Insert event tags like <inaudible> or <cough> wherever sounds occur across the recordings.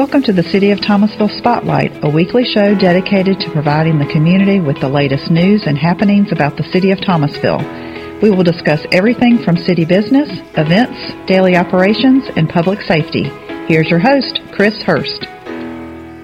Welcome to the City of Thomasville Spotlight, a weekly show dedicated to providing the community with the latest news and happenings about the City of Thomasville. We will discuss everything from city business, events, daily operations, and public safety. Here's your host, Chris Hurst.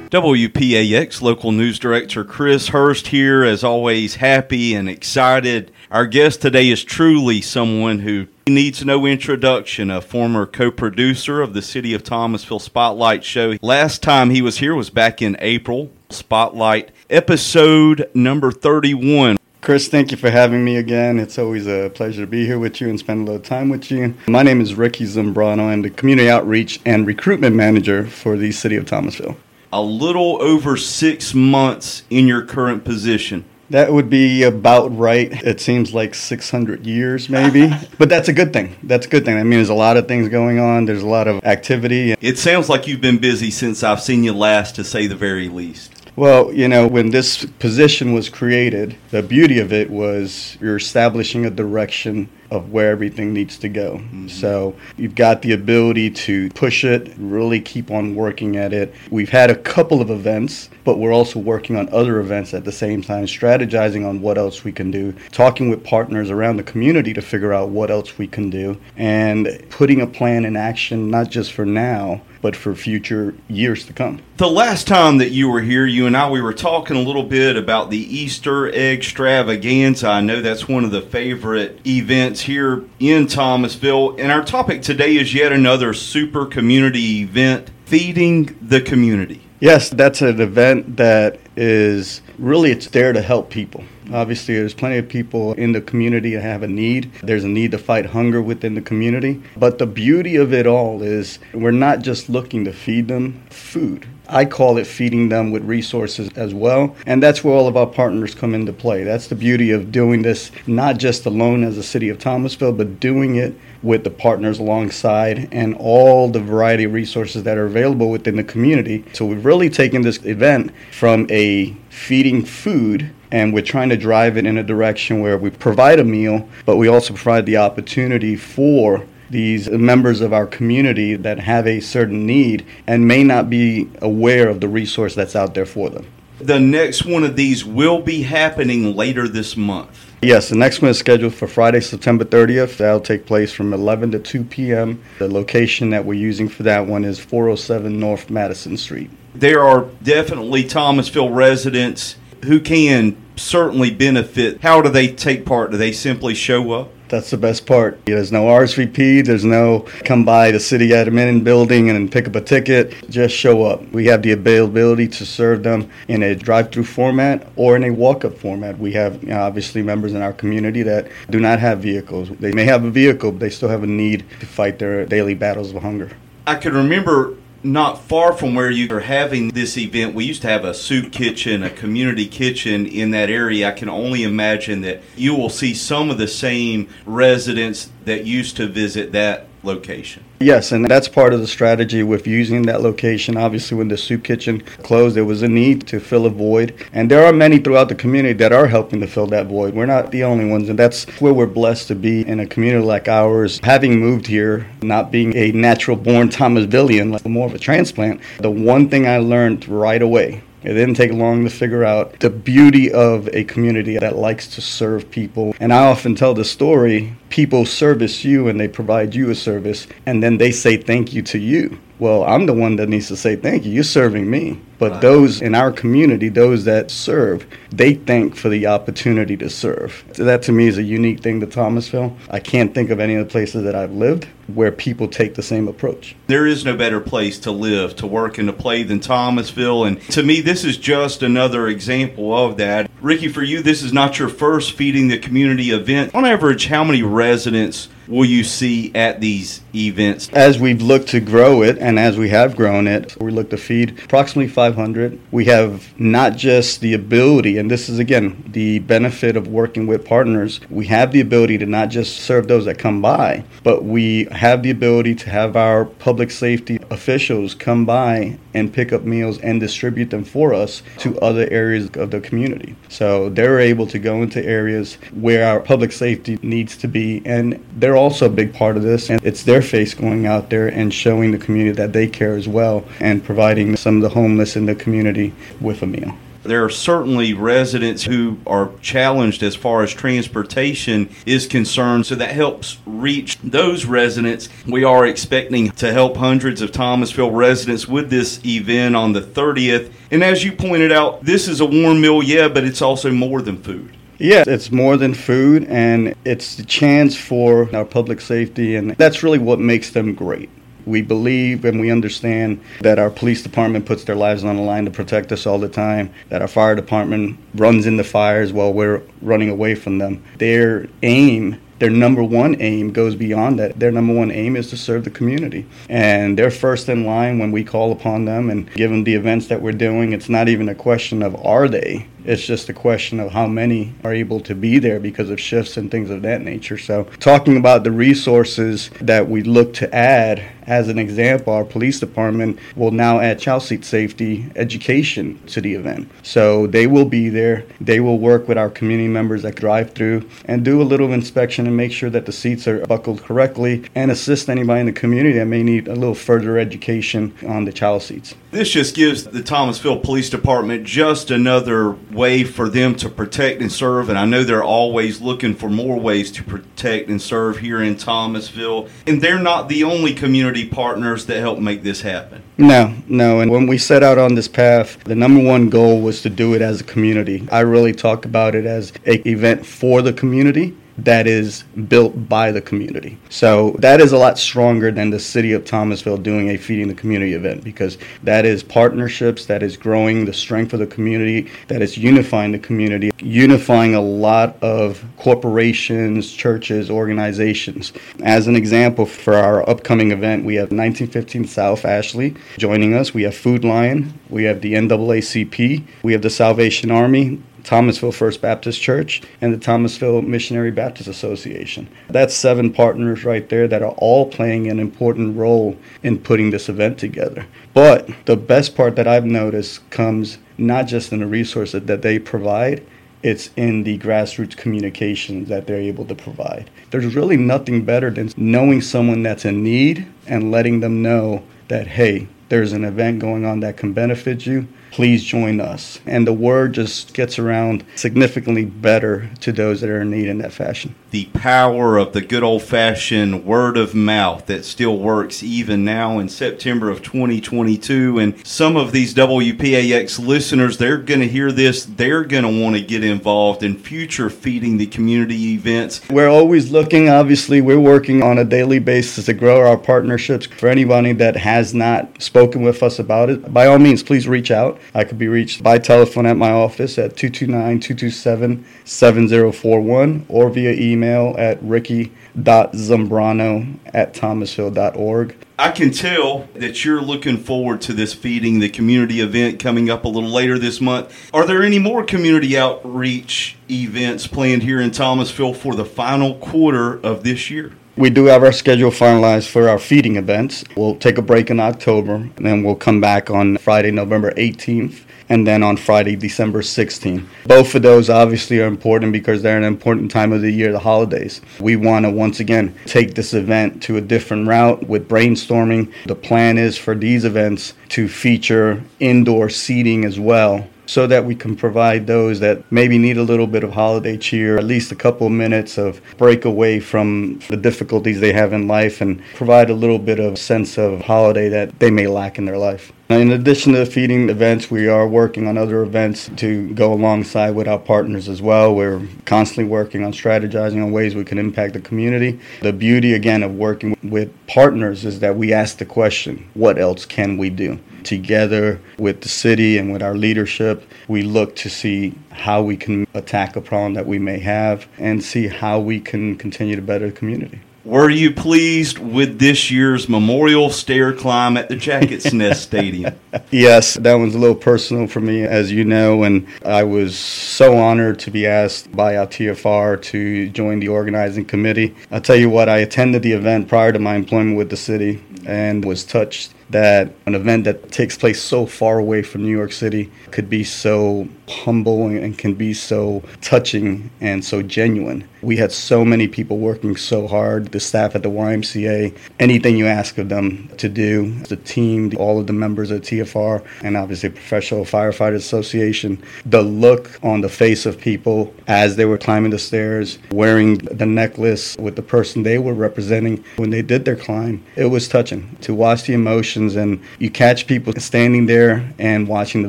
WPAX local news director Chris Hurst here, as always, happy and excited. Our guest today is truly someone who needs no introduction, a former co producer of the City of Thomasville Spotlight show. Last time he was here was back in April. Spotlight episode number 31. Chris, thank you for having me again. It's always a pleasure to be here with you and spend a little time with you. My name is Ricky Zambrano. I'm the Community Outreach and Recruitment Manager for the City of Thomasville a little over six months in your current position. That would be about right. It seems like 600 years, maybe. <laughs> but that's a good thing. That's a good thing. I mean, there's a lot of things going on, there's a lot of activity. It sounds like you've been busy since I've seen you last, to say the very least. Well, you know, when this position was created, the beauty of it was you're establishing a direction of where everything needs to go. Mm-hmm. So you've got the ability to push it, really keep on working at it. We've had a couple of events, but we're also working on other events at the same time, strategizing on what else we can do, talking with partners around the community to figure out what else we can do, and putting a plan in action, not just for now, but for future years to come. The last time that you were here, you and I, we were talking a little bit about the Easter egg extravaganza. I know that's one of the favorite events here in Thomasville. And our topic today is yet another super community event feeding the community. Yes, that's an event that is really it's there to help people. Obviously, there's plenty of people in the community that have a need. There's a need to fight hunger within the community. But the beauty of it all is we're not just looking to feed them food. I call it feeding them with resources as well. And that's where all of our partners come into play. That's the beauty of doing this, not just alone as a city of Thomasville, but doing it with the partners alongside and all the variety of resources that are available within the community. So we've really taken this event from a feeding food and we're trying to drive it in a direction where we provide a meal, but we also provide the opportunity for these members of our community that have a certain need and may not be aware of the resource that's out there for them. The next one of these will be happening later this month. Yes, the next one is scheduled for Friday, September 30th. That'll take place from 11 to 2 p.m. The location that we're using for that one is 407 North Madison Street. There are definitely Thomasville residents who can certainly benefit. How do they take part? Do they simply show up? That's the best part. There's no RSVP. There's no come by the city admin building and pick up a ticket. Just show up. We have the availability to serve them in a drive-through format or in a walk-up format. We have you know, obviously members in our community that do not have vehicles. They may have a vehicle, but they still have a need to fight their daily battles of hunger. I can remember not far from where you are having this event, we used to have a soup kitchen, a community kitchen in that area. I can only imagine that you will see some of the same residents that used to visit that location. Yes, and that's part of the strategy with using that location. Obviously, when the soup kitchen closed, there was a need to fill a void. And there are many throughout the community that are helping to fill that void. We're not the only ones, and that's where we're blessed to be in a community like ours. Having moved here, not being a natural born Thomasvillian, like more of a transplant, the one thing I learned right away it didn't take long to figure out the beauty of a community that likes to serve people. And I often tell the story people service you and they provide you a service, and then they say thank you to you. Well, I'm the one that needs to say thank you. You're serving me. But those in our community, those that serve, they thank for the opportunity to serve. So that to me is a unique thing to Thomasville. I can't think of any other places that I've lived where people take the same approach. There is no better place to live, to work, and to play than Thomasville. And to me, this is just another example of that. Ricky, for you, this is not your first Feeding the Community event. On average, how many residents will you see at these events? As we've looked to grow it and as we have grown it, we look to feed approximately 500. We have not just the ability, and this is again the benefit of working with partners, we have the ability to not just serve those that come by, but we have the ability to have our public safety officials come by and pick up meals and distribute them for us to other areas of the community. So they're able to go into areas where our public safety needs to be, and they're they're also a big part of this, and it's their face going out there and showing the community that they care as well and providing some of the homeless in the community with a meal. There are certainly residents who are challenged as far as transportation is concerned, so that helps reach those residents. We are expecting to help hundreds of Thomasville residents with this event on the 30th. And as you pointed out, this is a warm meal, yeah, but it's also more than food. Yeah, it's more than food, and it's the chance for our public safety, and that's really what makes them great. We believe and we understand that our police department puts their lives on the line to protect us all the time, that our fire department runs into fires while we're running away from them. Their aim their number one aim goes beyond that. Their number one aim is to serve the community. And they're first in line when we call upon them and give them the events that we're doing. It's not even a question of are they, it's just a question of how many are able to be there because of shifts and things of that nature. So, talking about the resources that we look to add, as an example, our police department will now add child seat safety education to the event. So, they will be there. They will work with our community members that drive through and do a little inspection and make sure that the seats are buckled correctly and assist anybody in the community that may need a little further education on the child seats. This just gives the Thomasville Police Department just another way for them to protect and serve. And I know they're always looking for more ways to protect and serve here in Thomasville. And they're not the only community partners that help make this happen. No, no. And when we set out on this path, the number one goal was to do it as a community. I really talk about it as an event for the community that is built by the community. So that is a lot stronger than the city of Thomasville doing a feeding the community event because that is partnerships, that is growing the strength of the community, that is unifying the community, unifying a lot of corporations, churches, organizations. As an example, for our upcoming event, we have 1915 South Ashley joining us. We have Food Lion, we have the NAACP, we have the Salvation Army, Thomasville First Baptist Church, and the Thomasville Missionary Baptist Association. That's seven partners right there that are all playing an important role in putting this event together. But the best part that I've noticed comes not just in the resources that they provide, it's in the grassroots communications that they're able to provide. There's really nothing better than knowing someone that's in need and letting them know that, hey, there's an event going on that can benefit you please join us. And the word just gets around significantly better to those that are in need in that fashion. The power of the good old fashioned word of mouth that still works even now in September of 2022. And some of these WPAX listeners, they're going to hear this. They're going to want to get involved in future feeding the community events. We're always looking, obviously, we're working on a daily basis to grow our partnerships. For anybody that has not spoken with us about it, by all means, please reach out. I could be reached by telephone at my office at 229 227 7041 or via email at ricky.zambrano at thomasville.org. I can tell that you're looking forward to this Feeding the Community event coming up a little later this month. Are there any more community outreach events planned here in Thomasville for the final quarter of this year? We do have our schedule finalized for our feeding events. We'll take a break in October, and then we'll come back on Friday, November 18th, and then on Friday, December 16th. Both of those obviously are important because they're an important time of the year, the holidays. We want to once again take this event to a different route with brainstorming. The plan is for these events to feature indoor seating as well so that we can provide those that maybe need a little bit of holiday cheer, at least a couple of minutes of break away from the difficulties they have in life and provide a little bit of sense of holiday that they may lack in their life. In addition to the feeding events, we are working on other events to go alongside with our partners as well. We're constantly working on strategizing on ways we can impact the community. The beauty, again, of working with partners is that we ask the question what else can we do? Together with the city and with our leadership, we look to see how we can attack a problem that we may have and see how we can continue to better the community. Were you pleased with this year's memorial stair climb at the Jackets <laughs> Nest Stadium? Yes, that one's a little personal for me, as you know, and I was so honored to be asked by our TFR to join the organizing committee. I'll tell you what, I attended the event prior to my employment with the city and was touched that an event that takes place so far away from New York City could be so humble and can be so touching and so genuine. We had so many people working so hard, the staff at the YMCA, anything you ask of them to do, the team, all of the members of TFR, and obviously Professional Firefighters Association, the look on the face of people as they were climbing the stairs, wearing the necklace with the person they were representing when they did their climb, it was touching to watch the and you catch people standing there and watching the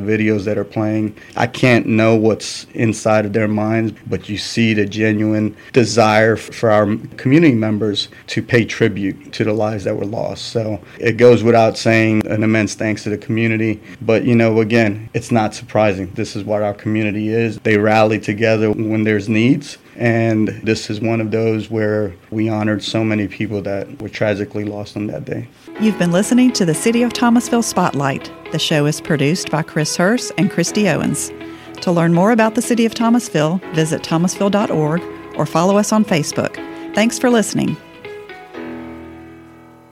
videos that are playing. I can't know what's inside of their minds, but you see the genuine desire for our community members to pay tribute to the lives that were lost. So it goes without saying an immense thanks to the community. But, you know, again, it's not surprising. This is what our community is. They rally together when there's needs. And this is one of those where we honored so many people that were tragically lost on that day. You've been listening to the City of Thomasville Spotlight. The show is produced by Chris Hurst and Christy Owens. To learn more about the City of Thomasville, visit thomasville.org or follow us on Facebook. Thanks for listening.